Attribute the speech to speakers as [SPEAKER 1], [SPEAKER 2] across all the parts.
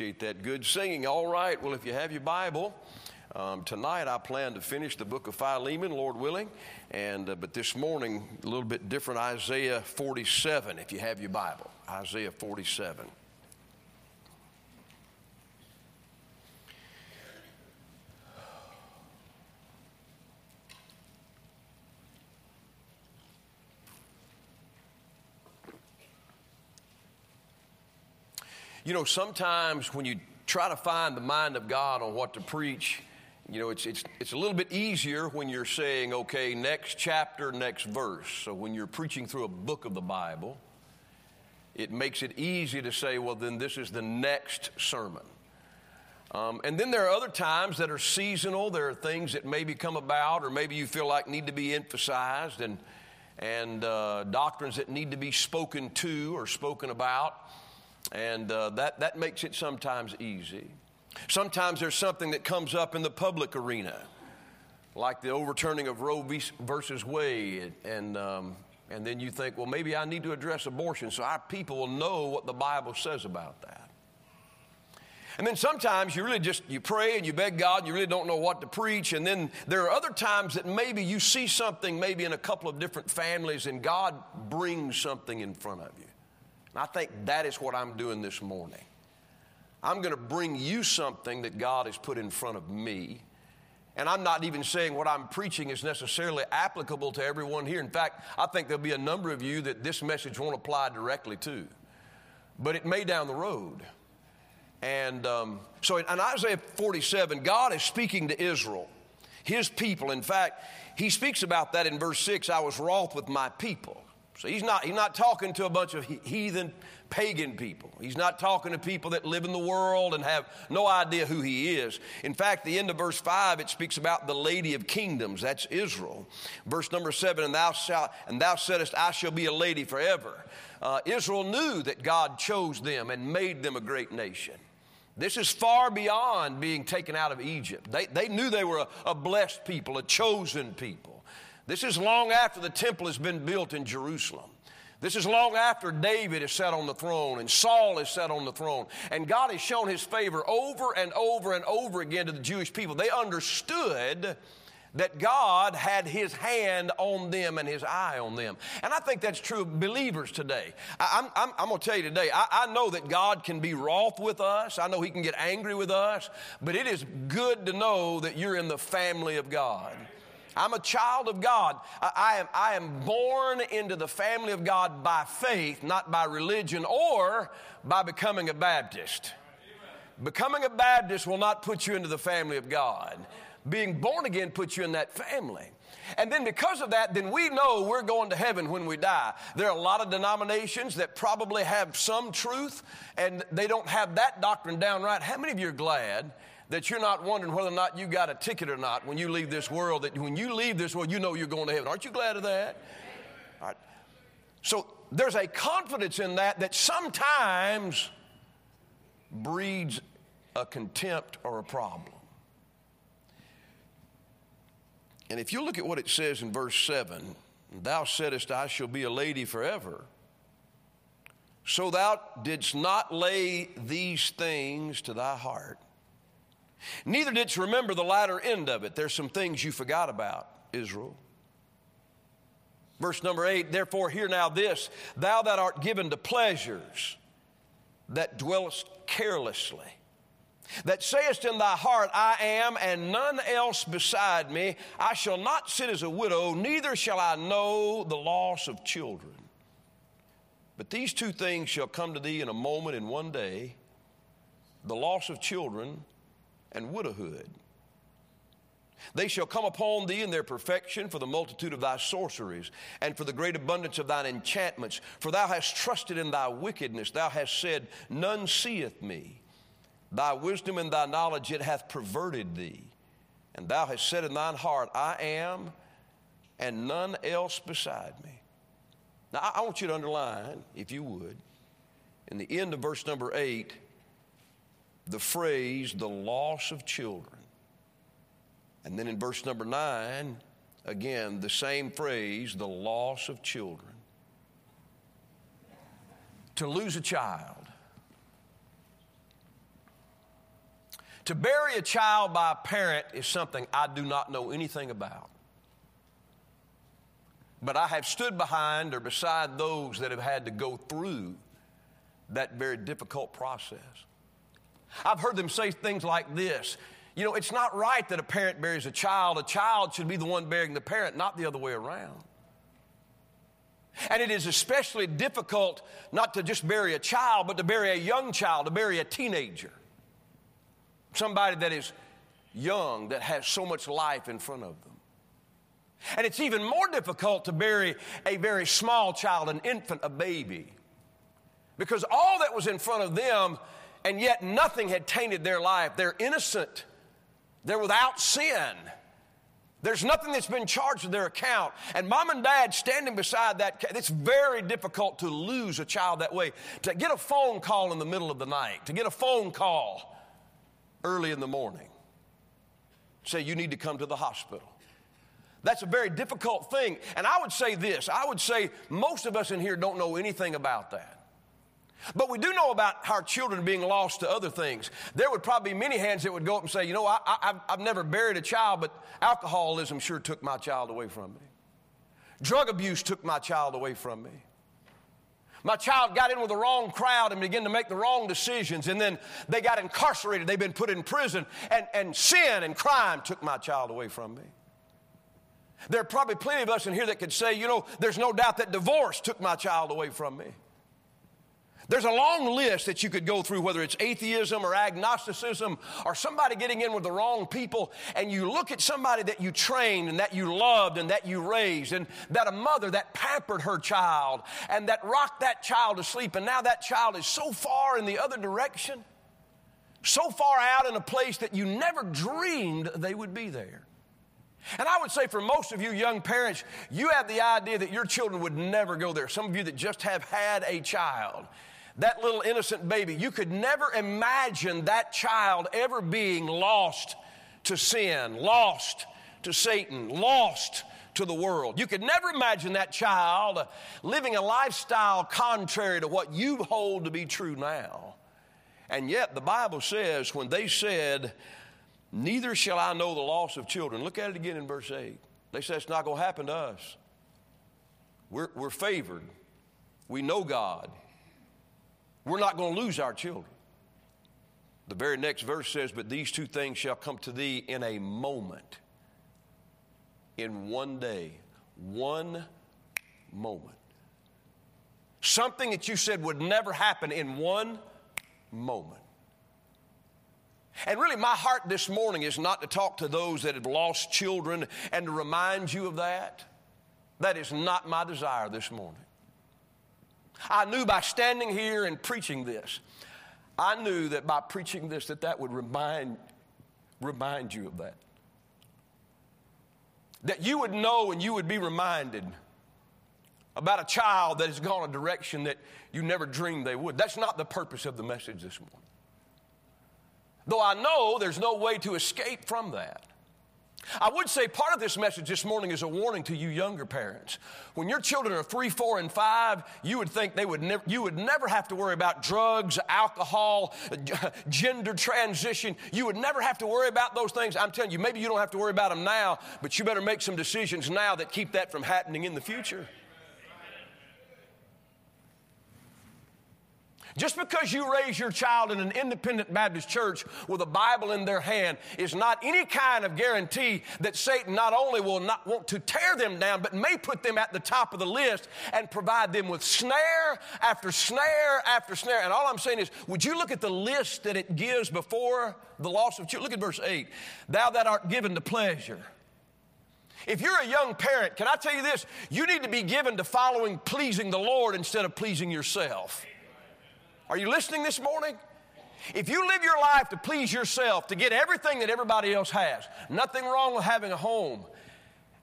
[SPEAKER 1] That good singing. All right, well, if you have your Bible, um, tonight I plan to finish the book of Philemon, Lord willing, and uh, but this morning a little bit different. Isaiah 47, if you have your Bible, Isaiah 47. You know, sometimes when you try to find the mind of God on what to preach, you know, it's, it's, it's a little bit easier when you're saying, okay, next chapter, next verse. So when you're preaching through a book of the Bible, it makes it easy to say, well, then this is the next sermon. Um, and then there are other times that are seasonal. There are things that maybe come about, or maybe you feel like need to be emphasized, and, and uh, doctrines that need to be spoken to or spoken about. And uh, that, that makes it sometimes easy. Sometimes there's something that comes up in the public arena, like the overturning of Roe versus Wade. And, um, and then you think, well, maybe I need to address abortion so our people will know what the Bible says about that. And then sometimes you really just you pray and you beg God, and you really don't know what to preach. And then there are other times that maybe you see something maybe in a couple of different families and God brings something in front of you. And I think that is what I'm doing this morning. I'm going to bring you something that God has put in front of me. And I'm not even saying what I'm preaching is necessarily applicable to everyone here. In fact, I think there'll be a number of you that this message won't apply directly to. But it may down the road. And um, so in, in Isaiah 47, God is speaking to Israel, his people. In fact, he speaks about that in verse 6 I was wroth with my people. So he's not, he's not talking to a bunch of heathen pagan people. He's not talking to people that live in the world and have no idea who he is. In fact, the end of verse 5, it speaks about the lady of kingdoms. That's Israel. Verse number 7, and thou, shalt, and thou saidest, I shall be a lady forever. Uh, Israel knew that God chose them and made them a great nation. This is far beyond being taken out of Egypt. They, they knew they were a, a blessed people, a chosen people. This is long after the temple has been built in Jerusalem. This is long after David is set on the throne and Saul is set on the throne. And God has shown his favor over and over and over again to the Jewish people. They understood that God had his hand on them and his eye on them. And I think that's true of believers today. I, am going to tell you today, I, I know that God can be wroth with us, I know he can get angry with us, but it is good to know that you're in the family of God. I'm a child of God. I, am, I am born into the family of God by faith, not by religion or by becoming a Baptist. Becoming a Baptist will not put you into the family of God. Being born again puts you in that family. And then because of that, then we know we're going to heaven when we die. There are a lot of denominations that probably have some truth and they don't have that doctrine down right. How many of you are glad that you're not wondering whether or not you got a ticket or not when you leave this world, that when you leave this world, you know you're going to heaven. Aren't you glad of that? All right. So there's a confidence in that that sometimes breeds a contempt or a problem. And if you look at what it says in verse 7, thou saidest, I shall be a lady forever. So thou didst not lay these things to thy heart. Neither didst remember the latter end of it. There's some things you forgot about, Israel. Verse number eight, therefore, hear now this Thou that art given to pleasures, that dwellest carelessly, that sayest in thy heart, I am, and none else beside me, I shall not sit as a widow, neither shall I know the loss of children. But these two things shall come to thee in a moment, in one day the loss of children and widowhood. They shall come upon thee in their perfection for the multitude of thy sorceries and for the great abundance of thine enchantments. For thou hast trusted in thy wickedness. Thou hast said, None seeth me. Thy wisdom and thy knowledge it hath perverted thee. And thou hast said in thine heart, I am, and none else beside me. Now, I want you to underline, if you would, in the end of verse number eight, the phrase, the loss of children. And then in verse number nine, again, the same phrase, the loss of children. To lose a child, To bury a child by a parent is something I do not know anything about. But I have stood behind or beside those that have had to go through that very difficult process. I've heard them say things like this You know, it's not right that a parent buries a child. A child should be the one burying the parent, not the other way around. And it is especially difficult not to just bury a child, but to bury a young child, to bury a teenager. Somebody that is young, that has so much life in front of them. And it's even more difficult to bury a very small child, an infant, a baby. Because all that was in front of them, and yet nothing had tainted their life. They're innocent, they're without sin. There's nothing that's been charged to their account. And mom and dad standing beside that, it's very difficult to lose a child that way. To get a phone call in the middle of the night, to get a phone call early in the morning, say you need to come to the hospital. That's a very difficult thing. And I would say this I would say most of us in here don't know anything about that. But we do know about our children being lost to other things. There would probably be many hands that would go up and say, You know, I, have never buried a child, but alcoholism sure took my child away from me. Drug abuse took my child away from me. My child got in with the wrong crowd and began to make the wrong decisions, and then they got incarcerated. They've been put in prison, and, and sin and crime took my child away from me. There are probably plenty of us in here that could say, you know, there's no doubt that divorce took my child away from me. There's a long list that you could go through, whether it's atheism or agnosticism or somebody getting in with the wrong people, and you look at somebody that you trained and that you loved and that you raised, and that a mother that pampered her child and that rocked that child to sleep, and now that child is so far in the other direction, so far out in a place that you never dreamed they would be there. And I would say for most of you young parents, you have the idea that your children would never go there. Some of you that just have had a child, that little innocent baby, you could never imagine that child ever being lost to sin, lost to Satan, lost to the world. You could never imagine that child living a lifestyle contrary to what you hold to be true now. And yet, the Bible says when they said, Neither shall I know the loss of children. Look at it again in verse 8. They say it's not going to happen to us. We're, we're favored. We know God. We're not going to lose our children. The very next verse says, But these two things shall come to thee in a moment, in one day, one moment. Something that you said would never happen in one moment. And really, my heart this morning is not to talk to those that have lost children and to remind you of that. That is not my desire this morning. I knew by standing here and preaching this, I knew that by preaching this, that that would remind, remind you of that. That you would know and you would be reminded about a child that has gone a direction that you never dreamed they would. That's not the purpose of the message this morning. Though I know there's no way to escape from that. I would say part of this message this morning is a warning to you younger parents. When your children are three, four, and five, you would think they would never, you would never have to worry about drugs, alcohol, gender transition. You would never have to worry about those things. I'm telling you, maybe you don't have to worry about them now, but you better make some decisions now that keep that from happening in the future. Just because you raise your child in an independent Baptist church with a Bible in their hand is not any kind of guarantee that Satan not only will not want to tear them down, but may put them at the top of the list and provide them with snare after snare after snare. And all I'm saying is, would you look at the list that it gives before the loss of children? Look at verse 8. Thou that art given to pleasure. If you're a young parent, can I tell you this? You need to be given to following pleasing the Lord instead of pleasing yourself. Are you listening this morning? If you live your life to please yourself, to get everything that everybody else has, nothing wrong with having a home.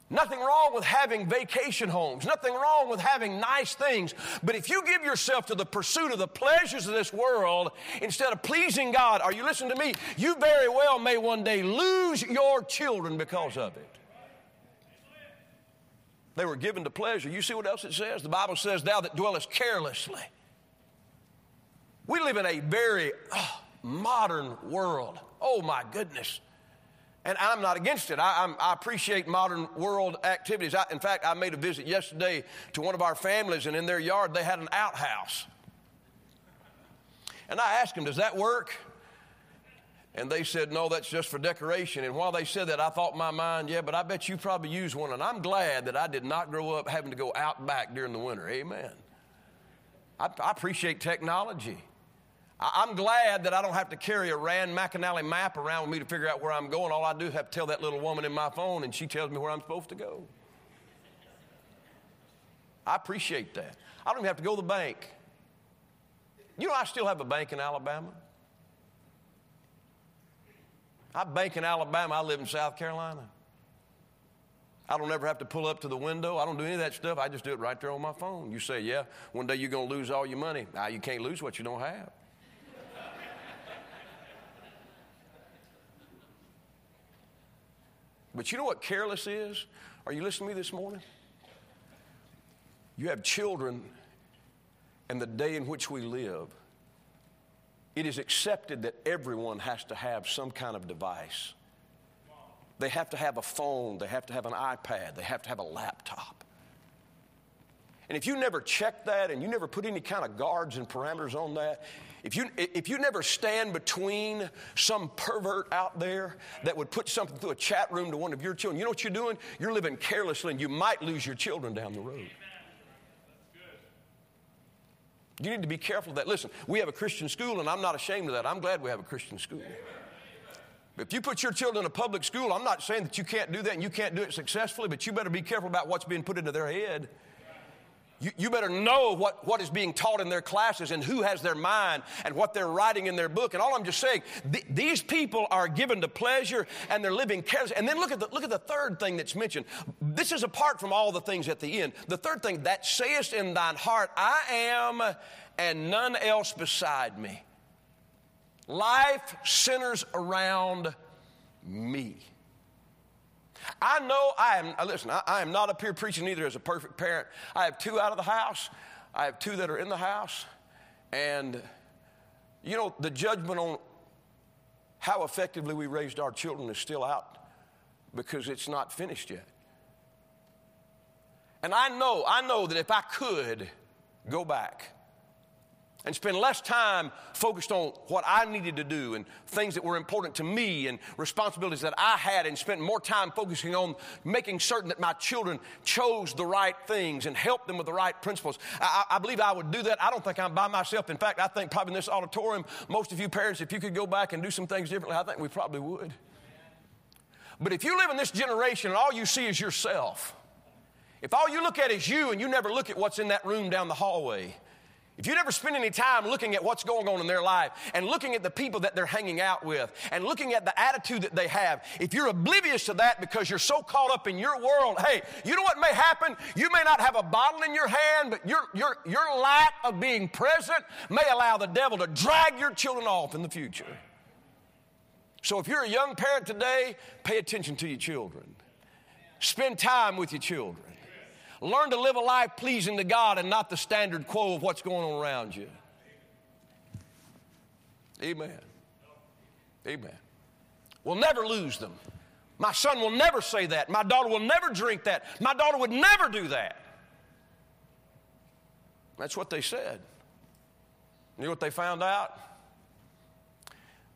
[SPEAKER 1] Nothing wrong with having vacation homes. Nothing wrong with having nice things. But if you give yourself to the pursuit of the pleasures of this world instead of pleasing God, are you listening to me? You very well may one day lose your children because of it. They were given to pleasure. You see what else it says? The Bible says, Thou that dwellest carelessly. We live in a very oh, modern world. Oh my goodness. And I'm not against it. I, I appreciate modern world activities. I, in fact, I made a visit yesterday to one of our families, and in their yard they had an outhouse. And I asked them, Does that work? And they said, No, that's just for decoration. And while they said that, I thought in my mind, Yeah, but I bet you probably use one. And I'm glad that I did not grow up having to go out back during the winter. Amen. I, I appreciate technology. I'm glad that I don't have to carry a Rand McNally map around with me to figure out where I'm going. All I do is have to tell that little woman in my phone, and she tells me where I'm supposed to go. I appreciate that. I don't even have to go to the bank. You know, I still have a bank in Alabama. I bank in Alabama. I live in South Carolina. I don't ever have to pull up to the window. I don't do any of that stuff. I just do it right there on my phone. You say, yeah, one day you're going to lose all your money. Now, you can't lose what you don't have. But you know what careless is? Are you listening to me this morning? You have children, and the day in which we live, it is accepted that everyone has to have some kind of device. They have to have a phone, they have to have an iPad, they have to have a laptop. And if you never check that and you never put any kind of guards and parameters on that, if you, if you never stand between some pervert out there that would put something through a chat room to one of your children, you know what you're doing? You're living carelessly and you might lose your children down the road. You need to be careful of that. Listen, we have a Christian school, and I'm not ashamed of that. I'm glad we have a Christian school. If you put your children in a public school, I'm not saying that you can't do that and you can't do it successfully, but you better be careful about what's being put into their head. You, you, better know what, what is being taught in their classes and who has their mind and what they're writing in their book. And all I'm just saying, th- these people are given to pleasure and they're living careless. And then look at, the, look at the third thing that's mentioned. This is apart from all the things at the end. The third thing, that sayest in thine heart, I am and none else beside me. Life centers around me. I know I am, uh, listen, I, I am not up here preaching either as a perfect parent. I have two out of the house, I have two that are in the house. And, you know, the judgment on how effectively we raised our children is still out because it's not finished yet. And I know, I know that if I could go back, and spend less time focused on what I needed to do and things that were important to me and responsibilities that I had, and spent more time focusing on making certain that my children chose the right things and helped them with the right principles. I, I believe I would do that. I don't think I'm by myself. In fact, I think probably in this auditorium, most of you parents, if you could go back and do some things differently, I think we probably would. But if you live in this generation and all you see is yourself, if all you look at is you and you never look at what's in that room down the hallway, if you never spend any time looking at what's going on in their life and looking at the people that they're hanging out with and looking at the attitude that they have, if you're oblivious to that because you're so caught up in your world, hey, you know what may happen? You may not have a bottle in your hand, but your, your, your lack of being present may allow the devil to drag your children off in the future. So if you're a young parent today, pay attention to your children. Spend time with your children. Learn to live a life pleasing to God and not the standard quo of what's going on around you. Amen. Amen. We'll never lose them. My son will never say that. My daughter will never drink that. My daughter would never do that. That's what they said. You know what they found out?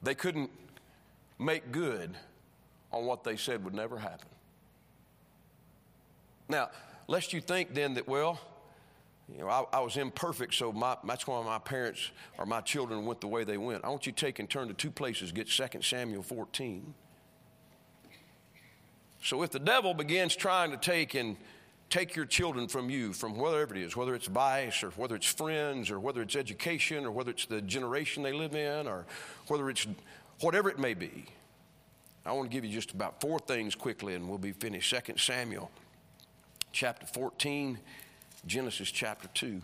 [SPEAKER 1] They couldn't make good on what they said would never happen. Now, lest you think then that, well, you know, I, I was imperfect, so my, that's why my parents or my children went the way they went. I want you to take and turn to two places. Get 2 Samuel 14. So if the devil begins trying to take and take your children from you, from whatever it is, whether it's vice or whether it's friends or whether it's education or whether it's the generation they live in or whether it's whatever it may be, I want to give you just about four things quickly and we'll be finished. 2 Samuel chapter 14, Genesis chapter 2.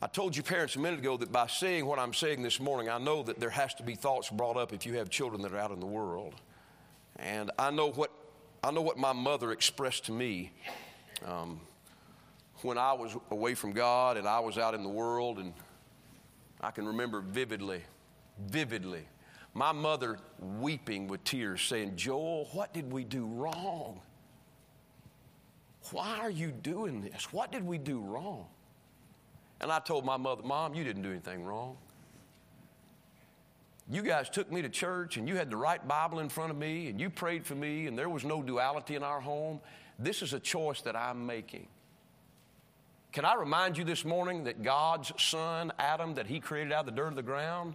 [SPEAKER 1] I told you parents a minute ago that by saying what I'm saying this morning, I know that there has to be thoughts brought up if you have children that are out in the world. And I know what, I know what my mother expressed to me um, when I was away from God and I was out in the world. And I can remember vividly, vividly, my mother weeping with tears, saying, Joel, what did we do wrong? Why are you doing this? What did we do wrong? And I told my mother, Mom, you didn't do anything wrong. You guys took me to church and you had the right Bible in front of me and you prayed for me and there was no duality in our home. This is a choice that I'm making. Can I remind you this morning that God's son, Adam, that he created out of the dirt of the ground,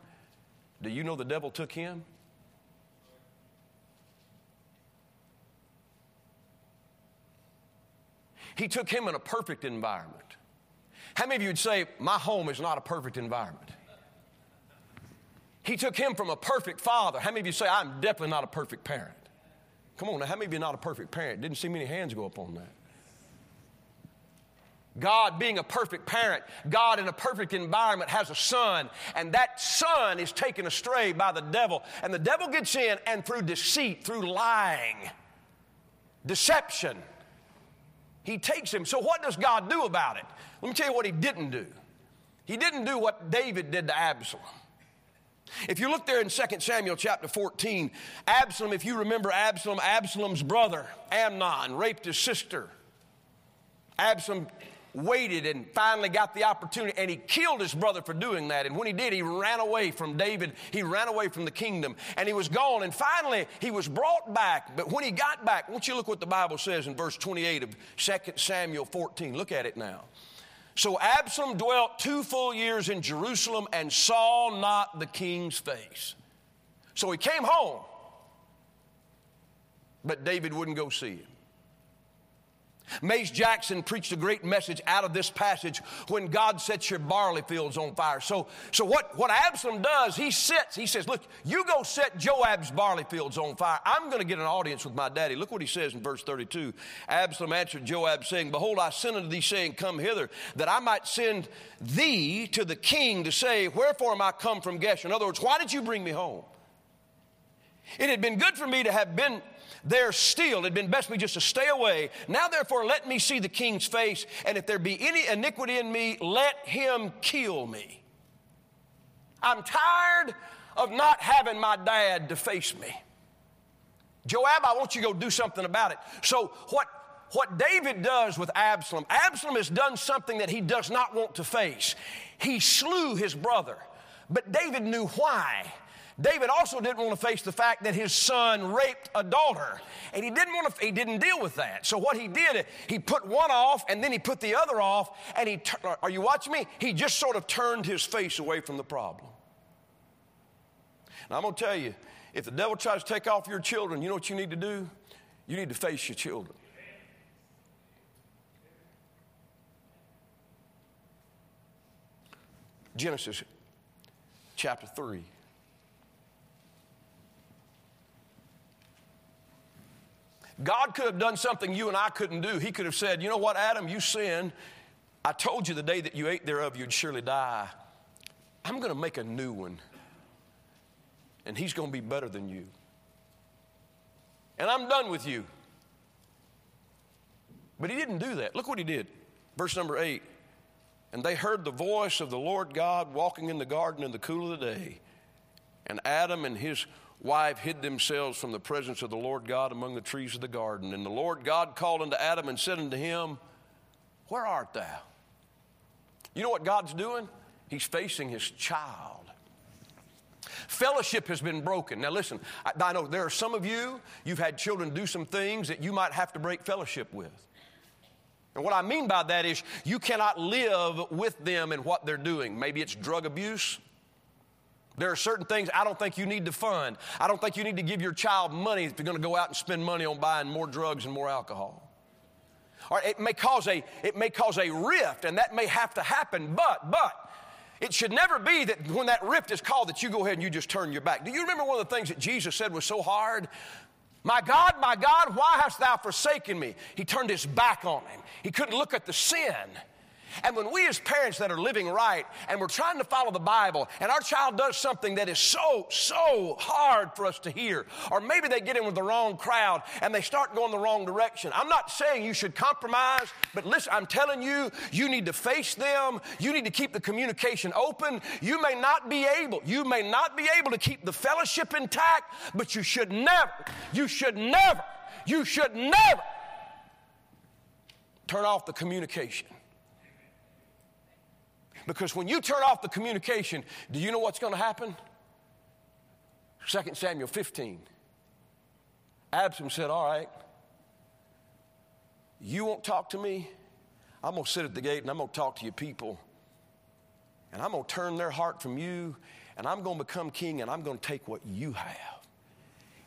[SPEAKER 1] do you know the devil took him? He took him in a perfect environment. How many of you would say, My home is not a perfect environment? He took him from a perfect father. How many of you say, I'm definitely not a perfect parent? Come on now, how many of you are not a perfect parent? Didn't see many hands go up on that. God being a perfect parent, God in a perfect environment has a son, and that son is taken astray by the devil. And the devil gets in, and through deceit, through lying, deception, he takes him. So, what does God do about it? Let me tell you what he didn't do. He didn't do what David did to Absalom. If you look there in 2 Samuel chapter 14, Absalom, if you remember Absalom, Absalom's brother, Amnon, raped his sister. Absalom waited and finally got the opportunity, and he killed his brother for doing that. And when he did, he ran away from David. He ran away from the kingdom, and he was gone. And finally, he was brought back. But when he got back, won't you look what the Bible says in verse 28 of 2 Samuel 14? Look at it now. So Absalom dwelt two full years in Jerusalem and saw not the king's face. So he came home, but David wouldn't go see him. Mace Jackson preached a great message out of this passage when God sets your barley fields on fire. So, so what, what Absalom does, he sits, he says, Look, you go set Joab's barley fields on fire. I'm going to get an audience with my daddy. Look what he says in verse 32. Absalom answered Joab, saying, Behold, I sent unto thee, saying, Come hither, that I might send thee to the king to say, Wherefore am I come from Geshur? In other words, why did you bring me home? It had been good for me to have been there still. It'd been best me just to stay away. Now, therefore, let me see the king's face, and if there be any iniquity in me, let him kill me. I'm tired of not having my dad to face me. Joab, I want you to go do something about it. So, what, what David does with Absalom, Absalom has done something that he does not want to face. He slew his brother, but David knew why. David also didn't want to face the fact that his son raped a daughter, and he didn't want to. He didn't deal with that. So what he did, he put one off, and then he put the other off, and he. Are you watching me? He just sort of turned his face away from the problem. Now I'm going to tell you, if the devil tries to take off your children, you know what you need to do? You need to face your children. Genesis chapter 3. God could have done something you and I couldn't do. He could have said, You know what, Adam, you sinned. I told you the day that you ate thereof, you'd surely die. I'm going to make a new one, and he's going to be better than you. And I'm done with you. But he didn't do that. Look what he did. Verse number eight. And they heard the voice of the Lord God walking in the garden in the cool of the day. And Adam and his wife hid themselves from the presence of the Lord God among the trees of the garden. And the Lord God called unto Adam and said unto him, Where art thou? You know what God's doing? He's facing his child. Fellowship has been broken. Now, listen, I, I know there are some of you, you've had children do some things that you might have to break fellowship with. And what I mean by that is you cannot live with them in what they're doing. Maybe it's drug abuse. There are certain things I don't think you need to fund. I don't think you need to give your child money if you're going to go out and spend money on buying more drugs and more alcohol. It may cause a it may cause a rift, and that may have to happen. But but it should never be that when that rift is called that you go ahead and you just turn your back. Do you remember one of the things that Jesus said was so hard? My God, my God, why hast thou forsaken me? He turned his back on him. He couldn't look at the sin. And when we as parents that are living right and we're trying to follow the Bible and our child does something that is so, so hard for us to hear, or maybe they get in with the wrong crowd and they start going the wrong direction. I'm not saying you should compromise, but listen, I'm telling you, you need to face them. You need to keep the communication open. You may not be able, you may not be able to keep the fellowship intact, but you should never, you should never, you should never turn off the communication. Because when you turn off the communication, do you know what's going to happen? 2 Samuel 15. Absalom said, All right, you won't talk to me. I'm going to sit at the gate and I'm going to talk to your people. And I'm going to turn their heart from you and I'm going to become king and I'm going to take what you have.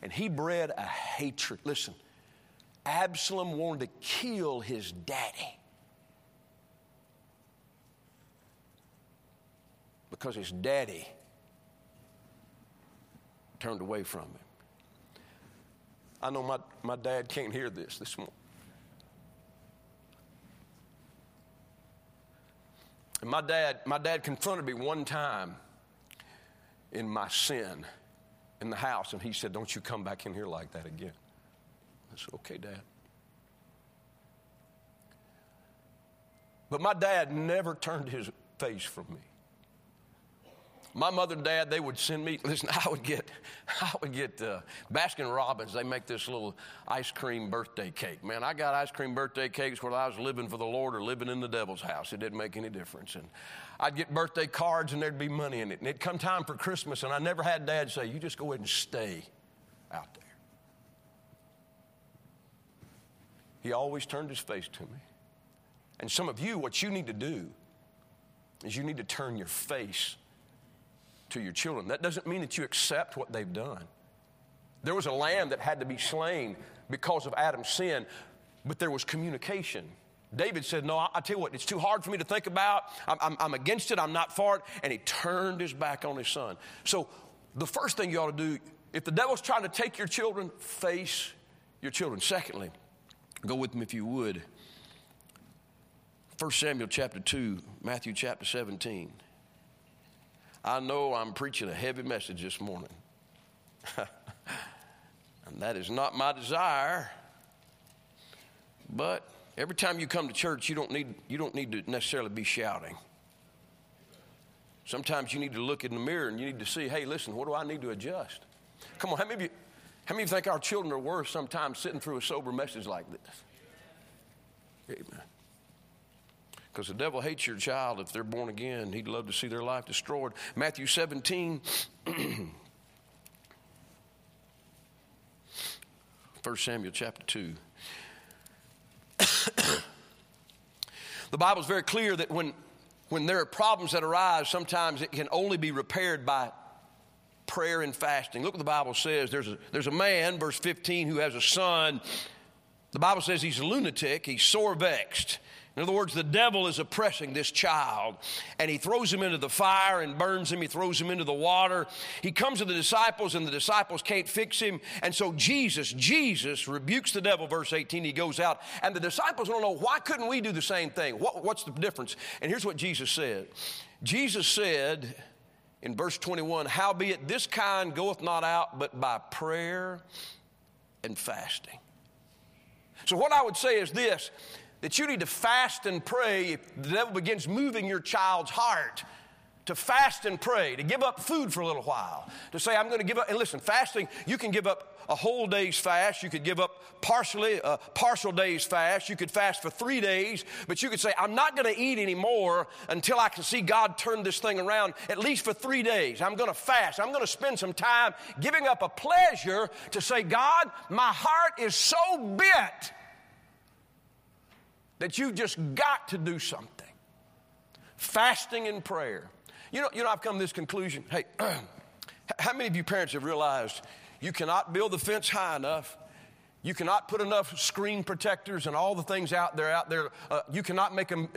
[SPEAKER 1] And he bred a hatred. Listen, Absalom wanted to kill his daddy because his daddy turned away from him. I know my, my dad can't hear this this morning. And my dad, my dad confronted me one time in my sin in the house, and he said, Don't you come back in here like that again. I said, Okay, Dad. But my dad never turned his face from me. My mother and dad, they would send me, listen, I would get, I would get uh, Baskin Robbins, they make this little ice cream birthday cake. Man, I got ice cream birthday cakes whether I was living for the Lord or living in the devil's house. It didn't make any difference. And I'd get birthday cards and there'd be money in it. And it'd come time for Christmas and I never had dad say, you just go ahead and stay out there. He always turned his face to me. And some of you, what you need to do is you need to turn your face to your children. That doesn't mean that you accept what they've done. There was a lamb that had to be slain because of Adam's sin, but there was communication. David said, No, I, tell you what, it's too hard for me to think about. I'm, I'm, I'm against it. I'm not for it. And he turned his back on his son. So, the first thing you ought to do, if the devil's trying to take your children, face your children. Secondly, go with me if you would. 1 Samuel chapter 2, Matthew chapter 17. I know I'm preaching a heavy message this morning. and that is not my desire. But every time you come to church, you don't need, you don't need to necessarily be shouting. Sometimes you need to look in the mirror and you need to see, hey, listen, what do I need to adjust? Come on, how many of you, how many of you think our children are worse sometimes sitting through a sober message like this? Amen. Because the devil hates your child if they're born again. He'd love to see their life destroyed. Matthew 17. 1 Samuel chapter 2. the Bible is very clear that when, when there are problems that arise, sometimes it can only be repaired by prayer and fasting. Look what the Bible says. There's a, there's a man, verse 15, who has a son. The Bible says he's a lunatic, he's sore vexed. In other words, the devil is oppressing this child and he throws him into the fire and burns him. He throws him into the water. He comes to the disciples and the disciples can't fix him. And so Jesus, Jesus rebukes the devil, verse 18. He goes out and the disciples don't know why couldn't we do the same thing? What, what's the difference? And here's what Jesus said Jesus said in verse 21 Howbeit this kind goeth not out but by prayer and fasting. So, what I would say is this that you need to fast and pray if the devil begins moving your child's heart to fast and pray, to give up food for a little while, to say, I'm going to give up. And listen, fasting, you can give up a whole day's fast. You could give up partially, a partial day's fast. You could fast for three days, but you could say, I'm not going to eat anymore until I can see God turn this thing around, at least for three days. I'm going to fast. I'm going to spend some time giving up a pleasure to say, God, my heart is so bent that you've just got to do something. Fasting and prayer. You know, you know, I've come to this conclusion. Hey, how many of you parents have realized you cannot build the fence high enough? You cannot put enough screen protectors and all the things out there. Out there, uh, you cannot make them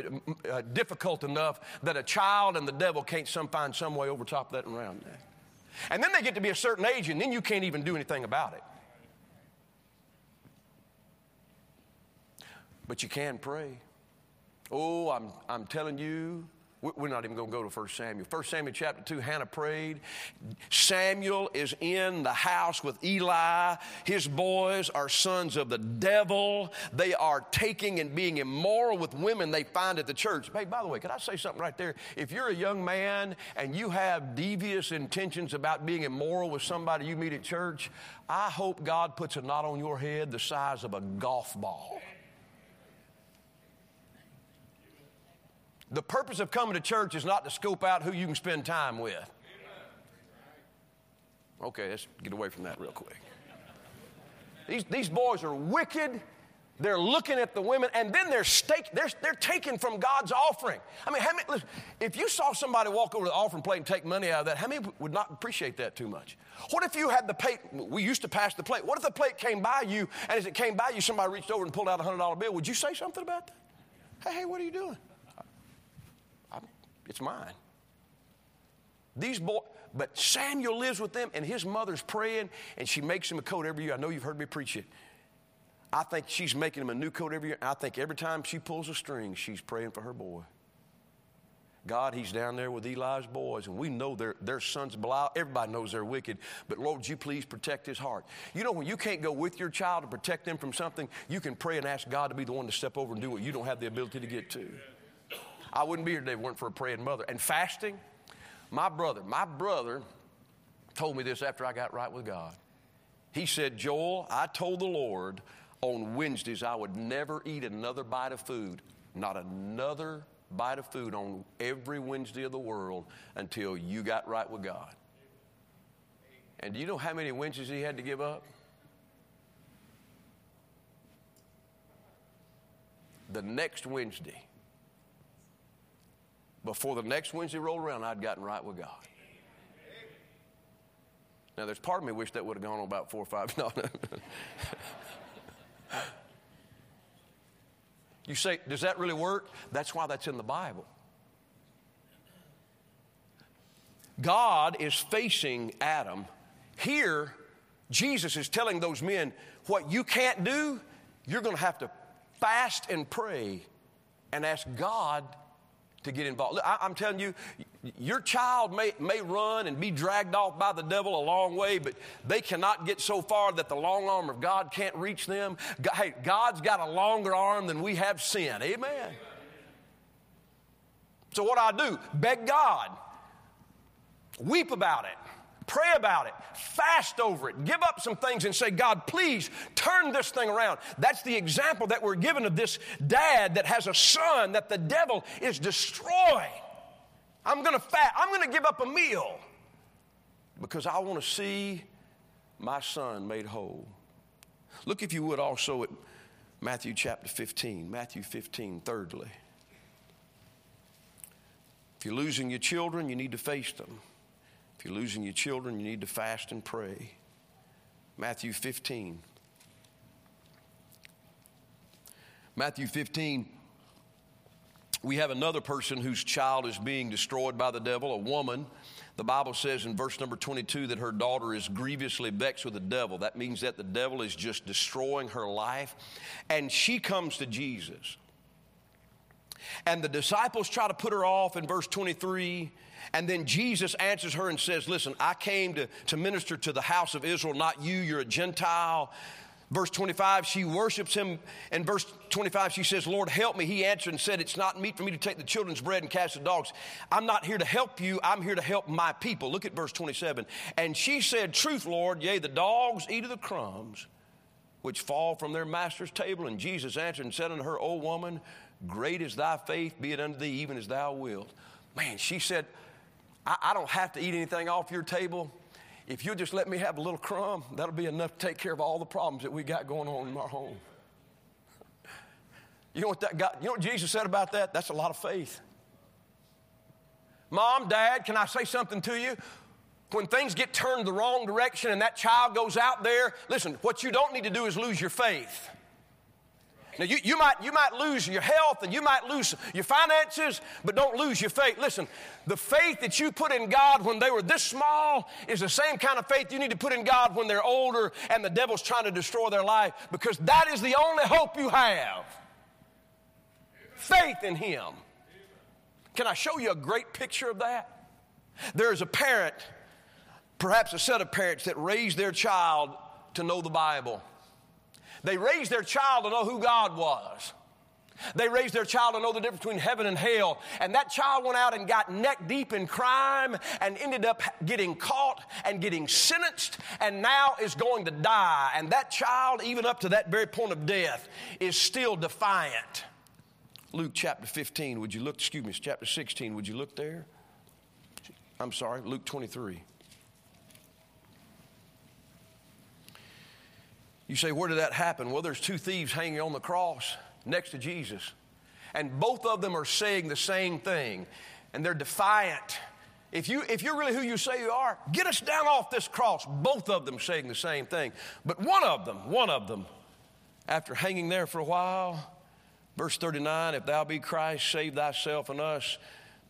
[SPEAKER 1] uh, difficult enough that a child and the devil can't some find some way over top of that and around that. And then they get to be a certain age, and then you can't even do anything about it. But you can pray. Oh, I'm, I'm telling you, we're not even going to go to 1 Samuel. 1 Samuel chapter 2, Hannah prayed. Samuel is in the house with Eli. His boys are sons of the devil. They are taking and being immoral with women they find at the church. Hey, by the way, can I say something right there? If you're a young man and you have devious intentions about being immoral with somebody you meet at church, I hope God puts a knot on your head the size of a golf ball. The purpose of coming to church is not to scope out who you can spend time with. Okay, let's get away from that real quick. These, these boys are wicked. They're looking at the women, and then they're, stake, they're, they're taking from God's offering. I mean, how many, listen, if you saw somebody walk over to the offering plate and take money out of that, how many would not appreciate that too much? What if you had the plate? We used to pass the plate. What if the plate came by you, and as it came by you, somebody reached over and pulled out a $100 bill? Would you say something about that? Hey, hey, what are you doing? It's mine. These boys, but Samuel lives with them, and his mother's praying, and she makes him a coat every year. I know you've heard me preach it. I think she's making him a new coat every year. I think every time she pulls a string, she's praying for her boy. God, he's down there with Eli's boys, and we know their, their sons Belial. Everybody knows they're wicked, but Lord, you please protect his heart? You know, when you can't go with your child to protect them from something, you can pray and ask God to be the one to step over and do what you don't have the ability to get to. I wouldn't be here today if it weren't for a praying mother. And fasting, my brother, my brother told me this after I got right with God. He said, Joel, I told the Lord on Wednesdays I would never eat another bite of food, not another bite of food on every Wednesday of the world until you got right with God. And do you know how many Wednesdays he had to give up? The next Wednesday, before the next Wednesday rolled around, I'd gotten right with God. Now, there's part of me wish that would have gone on about four or five. No, no. you say, does that really work? That's why that's in the Bible. God is facing Adam. Here, Jesus is telling those men, what you can't do, you're going to have to fast and pray and ask God to get involved. I, am telling you, your child may, may run and be dragged off by the devil a long way, but they cannot get so far that the long arm of God can't reach them. God, hey, God's got a longer arm than we have sin. Amen. So, what I do? Beg God, weep about it. Pray about it, fast over it, give up some things and say, God, please turn this thing around. That's the example that we're given of this dad that has a son that the devil is destroying. I'm going to fast, I'm going to give up a meal because I want to see my son made whole. Look, if you would, also at Matthew chapter 15. Matthew 15, thirdly. If you're losing your children, you need to face them. If you're losing your children, you need to fast and pray. Matthew 15. Matthew 15, we have another person whose child is being destroyed by the devil, a woman. The Bible says in verse number 22 that her daughter is grievously vexed with the devil. That means that the devil is just destroying her life. And she comes to Jesus. And the disciples try to put her off in verse 23. And then Jesus answers her and says, Listen, I came to, to minister to the house of Israel, not you. You're a Gentile. Verse 25, she worships him. And verse 25, she says, Lord, help me. He answered and said, It's not meet for me to take the children's bread and cast the dogs. I'm not here to help you. I'm here to help my people. Look at verse 27. And she said, Truth, Lord, yea, the dogs eat of the crumbs which fall from their master's table. And Jesus answered and said unto her, O woman, great is thy faith, be it unto thee, even as thou wilt. Man, she said, I, I don't have to eat anything off your table. If you'll just let me have a little crumb, that'll be enough to take care of all the problems that we got going on in our home. You know what that got, you know what Jesus said about that? That's a lot of faith. Mom, Dad, can I say something to you? When things get turned the wrong direction and that child goes out there, listen, what you don't need to do is lose your faith. Now, you, you, might, you might lose your health and you might lose your finances, but don't lose your faith. Listen, the faith that you put in God when they were this small is the same kind of faith you need to put in God when they're older and the devil's trying to destroy their life because that is the only hope you have. faith in him. Can I show you a great picture of that? There's a parent, perhaps a set of parents, that raised their child to know the Bible. They raised their child to know who God was. They raised their child to know the difference between heaven and hell. And that child went out and got neck deep in crime and ended up getting caught and getting sentenced and now is going to die. And that child, even up to that very point of death, is still defiant. Luke chapter 15, would you look, excuse me, chapter 16, would you look there? I'm sorry, Luke 23. You say, where did that happen? Well, there's two thieves hanging on the cross next to Jesus. And both of them are saying the same thing. And they're defiant. If, you, if you're really who you say you are, get us down off this cross. Both of them saying the same thing. But one of them, one of them, after hanging there for a while, verse 39, if thou be Christ, save thyself and us.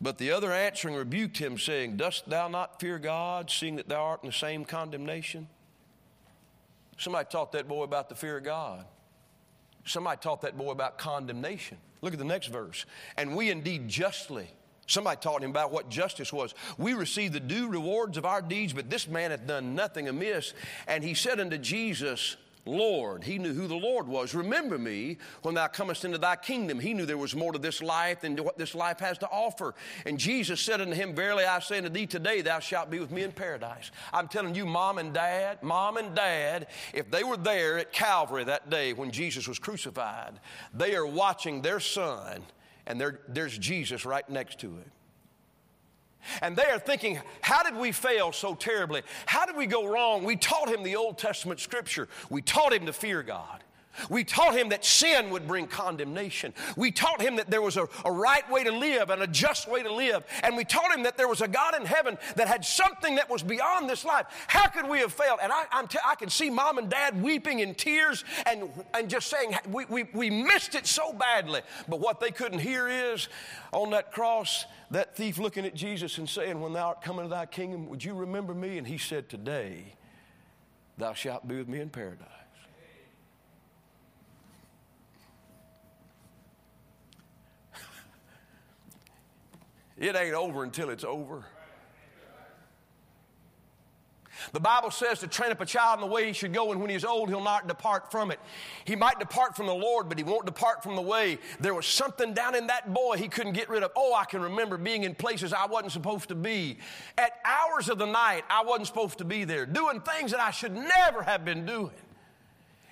[SPEAKER 1] But the other answering rebuked him, saying, Dost thou not fear God, seeing that thou art in the same condemnation? Somebody taught that boy about the fear of God. Somebody taught that boy about condemnation. Look at the next verse. And we indeed justly, somebody taught him about what justice was. We receive the due rewards of our deeds, but this man hath done nothing amiss. And he said unto Jesus, Lord. He knew who the Lord was. Remember me when thou comest into thy kingdom. He knew there was more to this life than what this life has to offer. And Jesus said unto him, Verily I say unto thee, today thou shalt be with me in paradise. I'm telling you, mom and dad, mom and dad, if they were there at Calvary that day when Jesus was crucified, they are watching their son, and there's Jesus right next to him. And they are thinking, how did we fail so terribly? How did we go wrong? We taught him the Old Testament scripture. We taught him to fear God. We taught him that sin would bring condemnation. We taught him that there was a, a, right way to live and a just way to live. And we taught him that there was a God in heaven that had something that was beyond this life. How could we have failed? And I, t- I can see mom and dad weeping in tears and, and just saying, we, we, we missed it so badly. But what they couldn't hear is on that cross, that thief looking at Jesus and saying, When thou art coming to thy kingdom, would you remember me? And he said, Today thou shalt be with me in paradise. It ain't over until it's over. The Bible says to train up a child in the way he should go, and when he's old, he'll not depart from it. He might depart from the Lord, but he won't depart from the way. There was something down in that boy he couldn't get rid of. Oh, I can remember being in places I wasn't supposed to be. At hours of the night, I wasn't supposed to be there, doing things that I should never have been doing.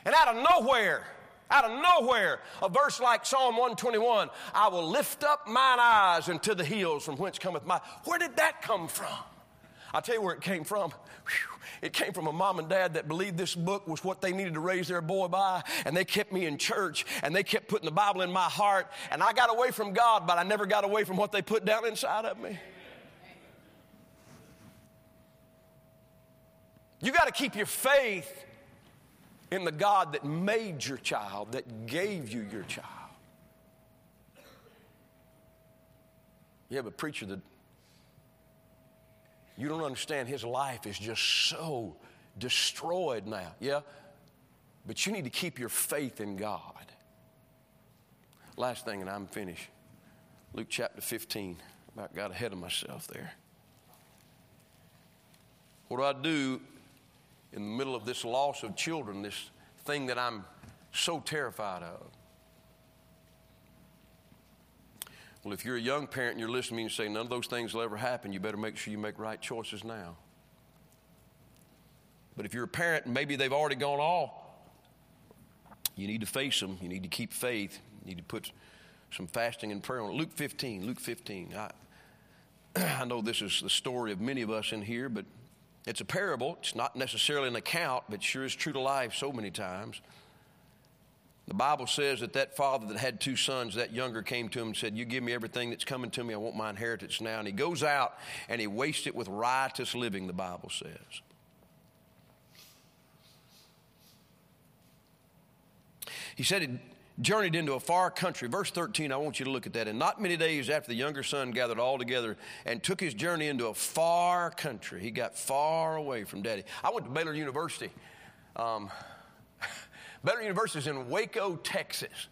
[SPEAKER 1] And out of nowhere, out of nowhere, a verse like Psalm 121, I will lift up mine eyes into the hills from whence cometh my. Where did that come from? I'll tell you where it came from. Whew. It came from a mom and dad that believed this book was what they needed to raise their boy by, and they kept me in church, and they kept putting the Bible in my heart, and I got away from God, but I never got away from what they put down inside of me. You got to keep your faith in the God that made your child, that gave you your child. You have a preacher that you don't understand his life is just so destroyed now. Yeah? But you need to keep your faith in God. Last thing, and I'm finished. Luke chapter 15. About got ahead of myself there. What do I do in the middle of this loss of children, this thing that I'm so terrified of. Well, if you're a young parent and you're listening to me and say none of those things will ever happen, you better make sure you make right choices now. But if you're a parent maybe they've already gone off, you need to face them. You need to keep faith. You need to put some fasting and prayer on it. Luke 15, Luke 15. I, I know this is the story of many of us in here, but it's a parable. It's not necessarily an account, but sure is true to life so many times. The Bible says that that father that had two sons, that younger came to him and said, You give me everything that's coming to me. I want my inheritance now. And he goes out and he wastes it with riotous living, the Bible says. He said, journeyed into a far country. Verse 13, I want you to look at that. And not many days after the younger son gathered all together and took his journey into a far country. He got far away from daddy. I went to Baylor University. Um, Baylor University is in Waco, Texas.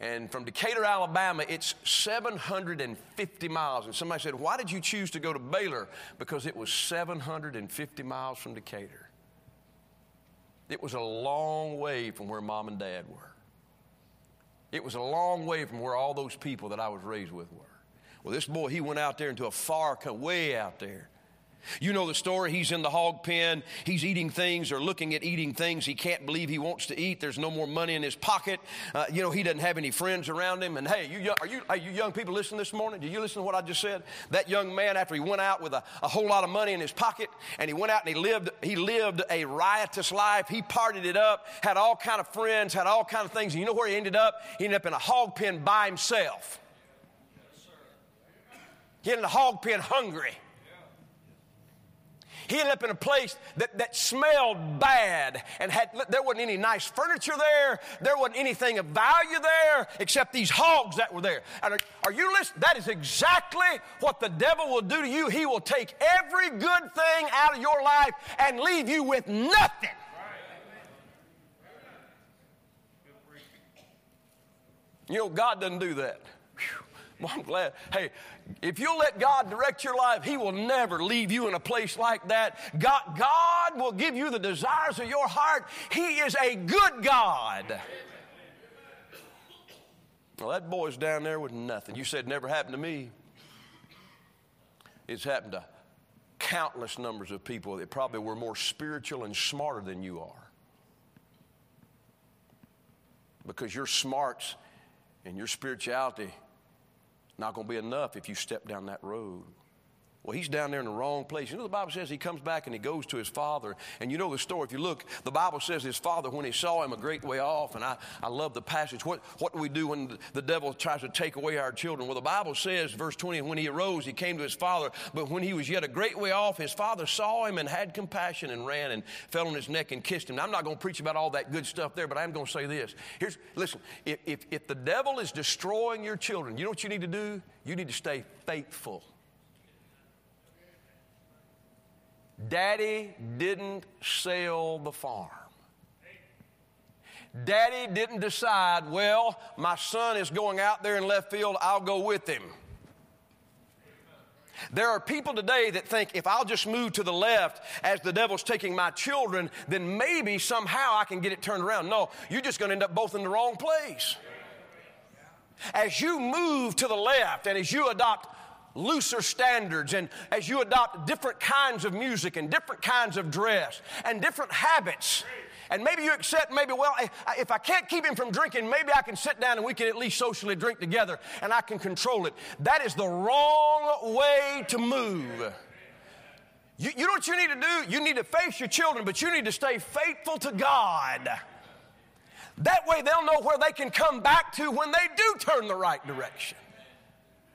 [SPEAKER 1] And from Decatur, Alabama, it's 750 miles. And somebody said, Why did you choose to go to Baylor? Because it was 750 miles from Decatur. It was a long way from where mom and dad were. It was a long way from where all those people that I was raised with were. Well, this boy, he went out there into a far, way out there. You know the story. He's in the hog pen. He's eating things or looking at eating things he can't believe he wants to eat. There's no more money in his pocket. Uh, you know, he doesn't have any friends around him. And hey, you, are, you, are you young people listening this morning? Did you listen to what I just said? That young man, after he went out with a, a whole lot of money in his pocket and he went out and he lived, he lived a riotous life. He partied it up, had all kind of friends, had all kind of things. And you know where he ended up? He ended up in a hog pen by himself. He ended in hog pen hungry. He ended up in a place that, that smelled bad and had, there wasn't any nice furniture there. There wasn't anything of value there except these hogs that were there. And are, are you listening? That is exactly what the devil will do to you. He will take every good thing out of your life and leave you with nothing. You know, God doesn't do that. Well, I'm glad. Hey, if you'll let God direct your life, He will never leave you in a place like that. God, God will give you the desires of your heart. He is a good God. Well, that boy's down there with nothing. You said never happened to me. It's happened to countless numbers of people that probably were more spiritual and smarter than you are. Because your smarts and your spirituality not going to be enough if you step down that road. Well, he's down there in the wrong place. You know, the Bible says he comes back and he goes to his father. And you know the story. If you look, the Bible says his father, when he saw him a great way off, and I, I love the passage. What, what do we do when the devil tries to take away our children? Well, the Bible says, verse 20, when he arose, he came to his father. But when he was yet a great way off, his father saw him and had compassion and ran and fell on his neck and kissed him. Now, I'm not going to preach about all that good stuff there, but I am going to say this. Here's, listen, if, if, if the devil is destroying your children, you know what you need to do? You need to stay faithful. Daddy didn't sell the farm. Daddy didn't decide, well, my son is going out there in left field, I'll go with him. There are people today that think if I'll just move to the left as the devil's taking my children, then maybe somehow I can get it turned around. No, you're just going to end up both in the wrong place. As you move to the left and as you adopt looser standards and as you adopt different kinds of music and different kinds of dress and different habits. And maybe you accept, maybe, well, if I can't keep him from drinking, maybe I can sit down and we can at least socially drink together and I can control it. That is the wrong way to move. You, you know what you need to do? You need to face your children, but you need to stay faithful to God. That way they'll know where they can come back to when they do turn the right direction.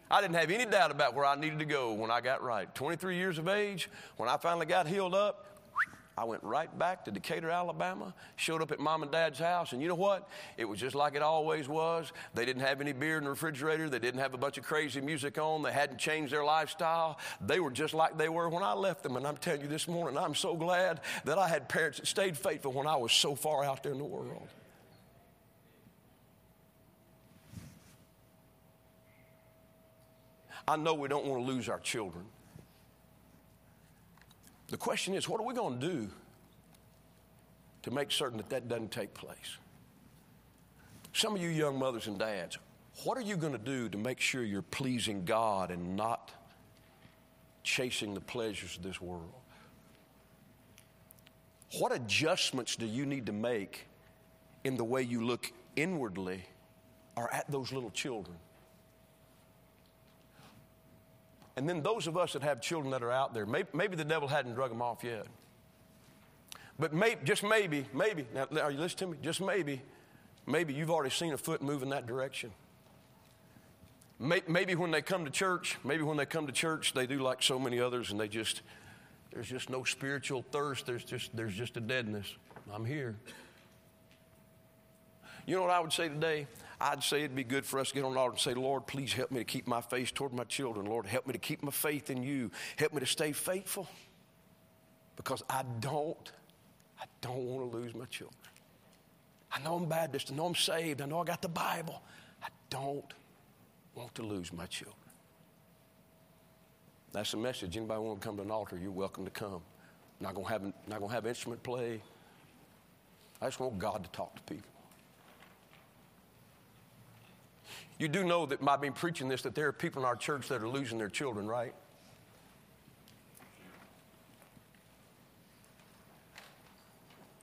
[SPEAKER 1] I didn't have any doubt about where I needed to go when I got right. 23 years of age, when I finally got healed up, I went right back to Decatur, Alabama, showed up at mom and dad's house, and you know what? It was just like it always was. They didn't have any beer in the refrigerator. They didn't have a bunch of crazy music on. They hadn't changed their lifestyle. They were just like they were when I left them. And I'm telling you this morning, I'm so glad that I had parents that stayed faithful when I was so far out there in the world. I know we don't want to lose our children. The question is, what are we going to do to make certain that that doesn't take place? Some of you young mothers and dads, what are you going to do to make sure you're pleasing God and not chasing the pleasures of this world? What adjustments do you need to make in the way you look inwardly or at those little children? And then those of us that have children that are out there, maybe, maybe the devil hadn't drug them off yet. But maybe, just maybe, maybe, now are you listening to me? Just maybe, maybe you've already seen a foot move in that direction. Maybe when they come to church, maybe when they come to church, they do like so many others and they just, there's just no spiritual thirst. There's just, there's just a deadness. I'm here. You know what I would say today? I'd say it'd be good for us to get on the altar and say, Lord, please help me to keep my face toward my children. Lord, help me to keep my faith in you. Help me to stay faithful because I don't, I don't want to lose my children. I know I'm Baptist. I know I'm saved. I know I got the Bible. I don't want to lose my children. That's the message. Anybody want to come to an altar, you're welcome to come. Not gonna have not gonna have instrument play. I just want God to talk to people. You do know that by me preaching this, that there are people in our church that are losing their children, right?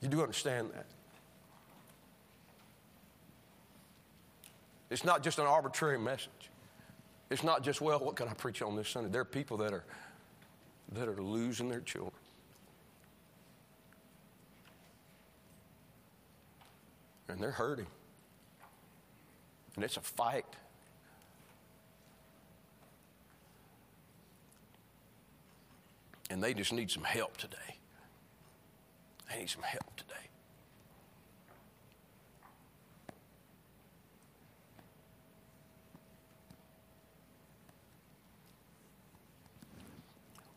[SPEAKER 1] You do understand that. It's not just an arbitrary message. It's not just, well, what can I preach on this Sunday? There are people that are, that are losing their children. And they're hurting. And it's a fight. And they just need some help today. They need some help today.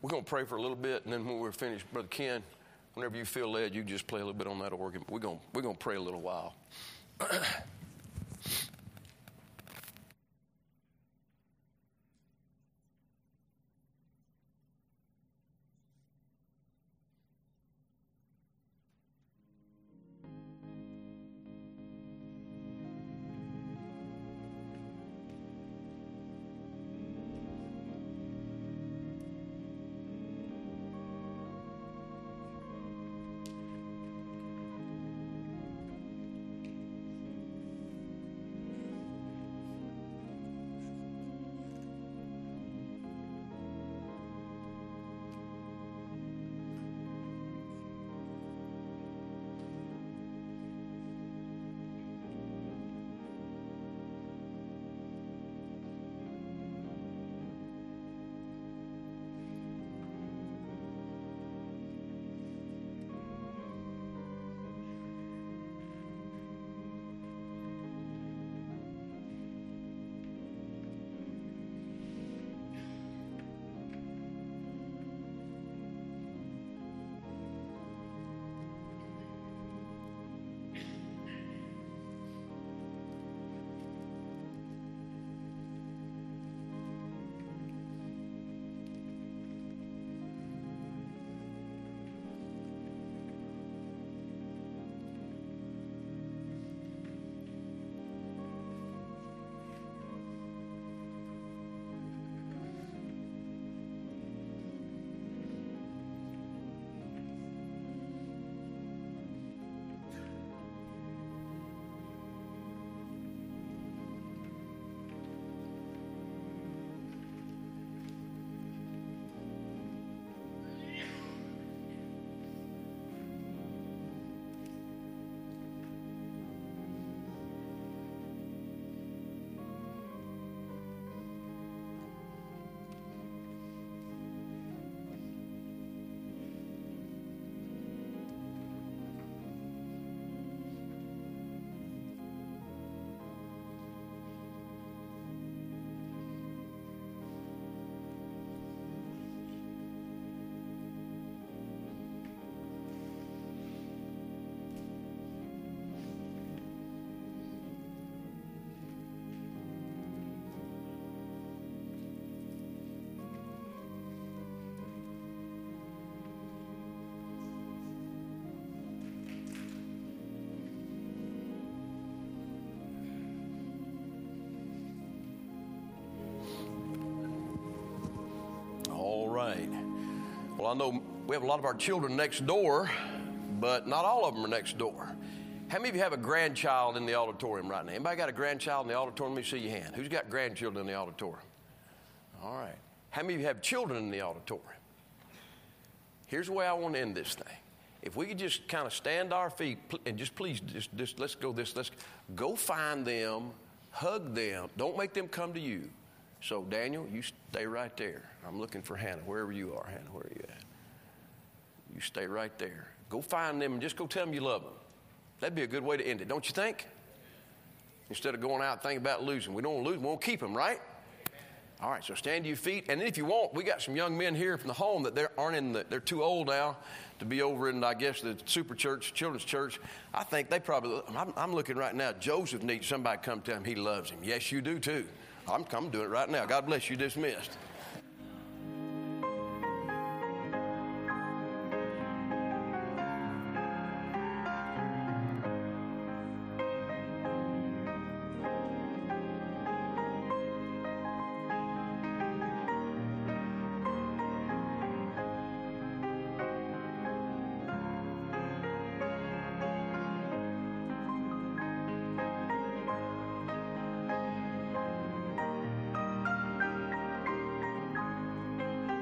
[SPEAKER 1] We're going to pray for a little bit, and then when we're finished, Brother Ken, whenever you feel led, you just play a little bit on that organ. We're going, we're going to pray a little while. I know we have a lot of our children next door, but not all of them are next door. How many of you have a grandchild in the auditorium right now? Anybody got a grandchild in the auditorium? Let me see your hand. Who's got grandchildren in the auditorium? All right. How many of you have children in the auditorium? Here's the way I want to end this thing. If we could just kind of stand our feet and just please, just, just let's go this, let's go find them, hug them. Don't make them come to you. So, Daniel, you stay right there. I'm looking for Hannah, wherever you are. Hannah, where are you at? You stay right there. Go find them and just go tell them you love them. That'd be a good way to end it, don't you think? Instead of going out thinking about losing. We don't lose, we won't keep them, right? All right, so stand to your feet. And if you want, we got some young men here from the home that they aren't in the, they're too old now to be over in, I guess, the super church, children's church. I think they probably, I'm, I'm looking right now, Joseph needs somebody come tell him he loves him. Yes, you do too. I'm, I'm doing it right now. God bless you, dismissed.